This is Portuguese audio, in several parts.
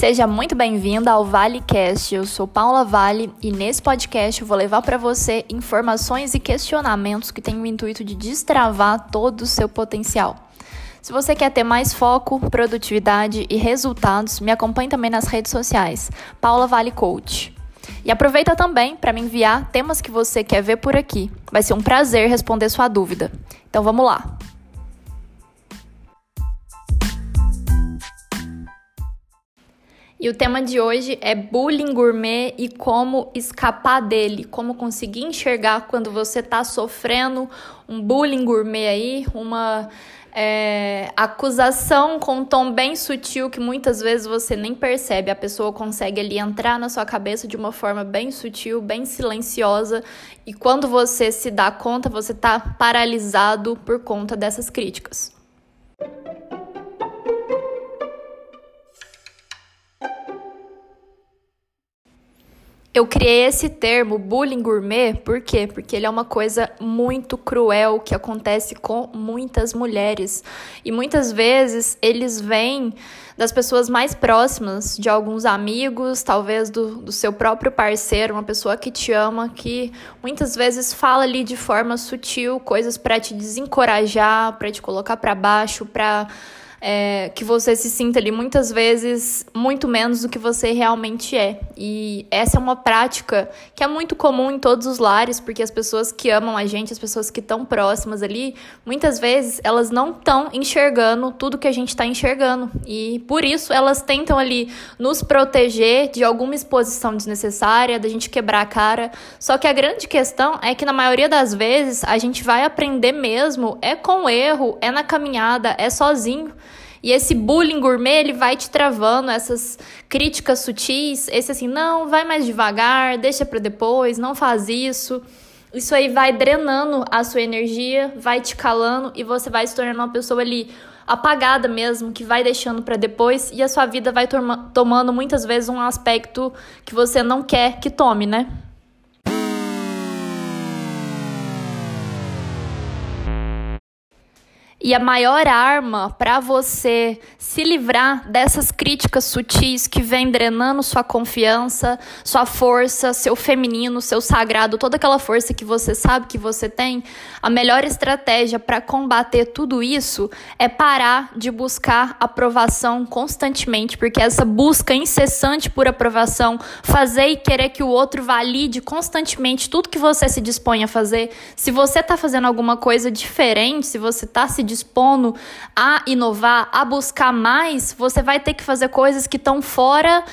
Seja muito bem-vinda ao ValeCast. Eu sou Paula Vale e nesse podcast eu vou levar para você informações e questionamentos que têm o intuito de destravar todo o seu potencial. Se você quer ter mais foco, produtividade e resultados, me acompanhe também nas redes sociais, Paula Vale Coach. E aproveita também para me enviar temas que você quer ver por aqui. Vai ser um prazer responder sua dúvida. Então vamos lá. E o tema de hoje é bullying gourmet e como escapar dele, como conseguir enxergar quando você está sofrendo um bullying gourmet aí, uma é, acusação com um tom bem sutil que muitas vezes você nem percebe. A pessoa consegue ali entrar na sua cabeça de uma forma bem sutil, bem silenciosa, e quando você se dá conta, você está paralisado por conta dessas críticas. Eu criei esse termo bullying gourmet, por quê? Porque ele é uma coisa muito cruel que acontece com muitas mulheres. E muitas vezes eles vêm das pessoas mais próximas, de alguns amigos, talvez do, do seu próprio parceiro, uma pessoa que te ama, que muitas vezes fala ali de forma sutil coisas para te desencorajar, para te colocar para baixo, para é, que você se sinta ali muitas vezes muito menos do que você realmente é. E essa é uma prática que é muito comum em todos os lares, porque as pessoas que amam a gente, as pessoas que estão próximas ali, muitas vezes elas não estão enxergando tudo que a gente está enxergando. E por isso elas tentam ali nos proteger de alguma exposição desnecessária, da gente quebrar a cara. Só que a grande questão é que na maioria das vezes a gente vai aprender mesmo é com erro, é na caminhada, é sozinho. E esse bullying gourmet, ele vai te travando essas críticas sutis, esse assim, não, vai mais devagar, deixa para depois, não faz isso. Isso aí vai drenando a sua energia, vai te calando e você vai se tornando uma pessoa ali apagada mesmo, que vai deixando para depois e a sua vida vai tomando muitas vezes um aspecto que você não quer que tome, né? E a maior arma para você se livrar dessas críticas sutis que vêm drenando sua confiança, sua força, seu feminino, seu sagrado, toda aquela força que você sabe que você tem, a melhor estratégia para combater tudo isso é parar de buscar aprovação constantemente, porque essa busca incessante por aprovação, fazer e querer que o outro valide constantemente tudo que você se dispõe a fazer, se você está fazendo alguma coisa diferente, se você está se dispondo a inovar, a buscar mais, você vai ter que fazer coisas que estão fora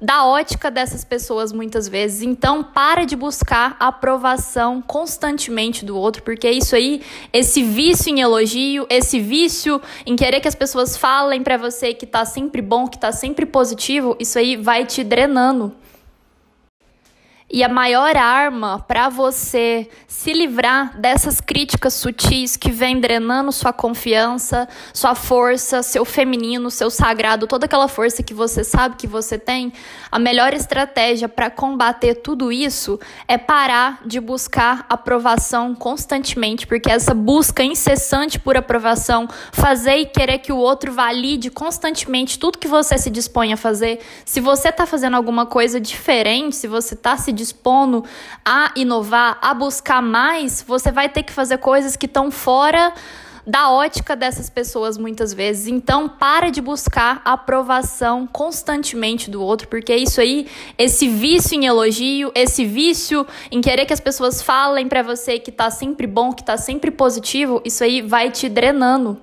da ótica dessas pessoas muitas vezes. Então, para de buscar aprovação constantemente do outro, porque isso aí, esse vício em elogio, esse vício em querer que as pessoas falem para você que tá sempre bom, que tá sempre positivo, isso aí vai te drenando. E a maior arma para você se livrar dessas críticas sutis que vêm drenando sua confiança, sua força, seu feminino, seu sagrado, toda aquela força que você sabe que você tem, a melhor estratégia para combater tudo isso é parar de buscar aprovação constantemente, porque essa busca incessante por aprovação, fazer e querer que o outro valide constantemente tudo que você se dispõe a fazer, se você está fazendo alguma coisa diferente, se você está se dispondo a inovar, a buscar mais, você vai ter que fazer coisas que estão fora da ótica dessas pessoas muitas vezes. Então, para de buscar aprovação constantemente do outro, porque isso aí, esse vício em elogio, esse vício em querer que as pessoas falem para você que tá sempre bom, que tá sempre positivo, isso aí vai te drenando.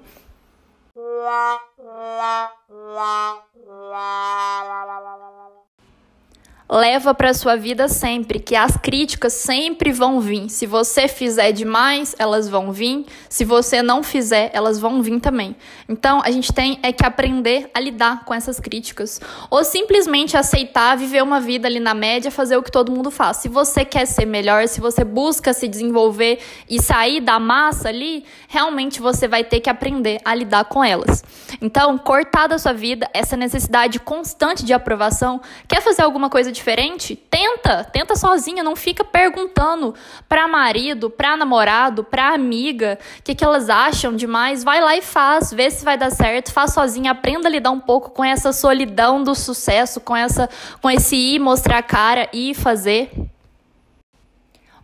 Leva para sua vida sempre, que as críticas sempre vão vir. Se você fizer demais, elas vão vir. Se você não fizer, elas vão vir também. Então, a gente tem é que aprender a lidar com essas críticas ou simplesmente aceitar viver uma vida ali na média, fazer o que todo mundo faz. Se você quer ser melhor, se você busca se desenvolver e sair da massa ali, realmente você vai ter que aprender a lidar com elas. Então, cortar da sua vida essa necessidade constante de aprovação, quer fazer alguma coisa de diferente, tenta, tenta sozinha, não fica perguntando pra marido, pra namorado, pra amiga, o que, que elas acham demais. Vai lá e faz, vê se vai dar certo, faz sozinha, aprenda a lidar um pouco com essa solidão do sucesso, com essa com esse ir mostrar a cara e fazer.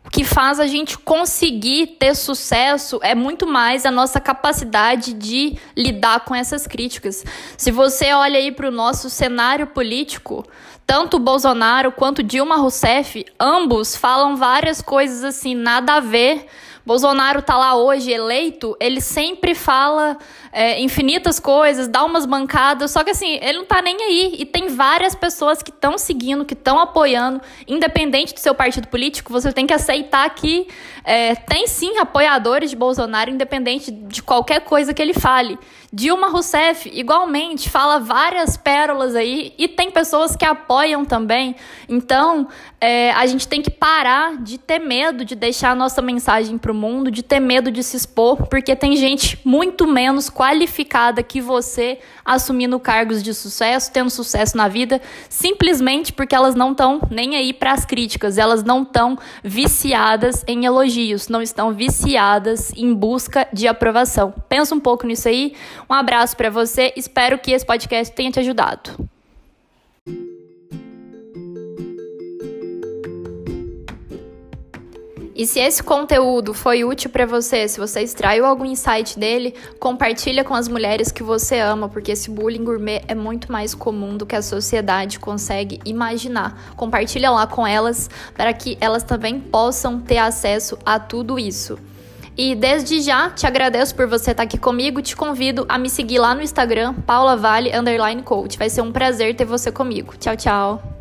O que faz a gente conseguir ter sucesso é muito mais a nossa capacidade de lidar com essas críticas. Se você olha aí para o nosso cenário político, tanto Bolsonaro quanto Dilma Rousseff, ambos falam várias coisas assim, nada a ver Bolsonaro tá lá hoje eleito, ele sempre fala é, infinitas coisas, dá umas bancadas, só que assim, ele não tá nem aí. E tem várias pessoas que estão seguindo, que estão apoiando, independente do seu partido político, você tem que aceitar que é, tem sim apoiadores de Bolsonaro, independente de qualquer coisa que ele fale. Dilma Rousseff, igualmente, fala várias pérolas aí e tem pessoas que apoiam também. Então, é, a gente tem que parar de ter medo de deixar a nossa mensagem para o mundo, de ter medo de se expor, porque tem gente muito menos qualificada que você assumindo cargos de sucesso, tendo sucesso na vida, simplesmente porque elas não estão nem aí para as críticas, elas não estão viciadas em elogios, não estão viciadas em busca de aprovação. Pensa um pouco nisso aí. Um abraço para você, espero que esse podcast tenha te ajudado. E se esse conteúdo foi útil para você, se você extraiu algum insight dele, compartilha com as mulheres que você ama, porque esse bullying gourmet é muito mais comum do que a sociedade consegue imaginar. Compartilha lá com elas para que elas também possam ter acesso a tudo isso. E desde já te agradeço por você estar aqui comigo. Te convido a me seguir lá no Instagram, Paula Vale Underline Coach. Vai ser um prazer ter você comigo. Tchau, tchau.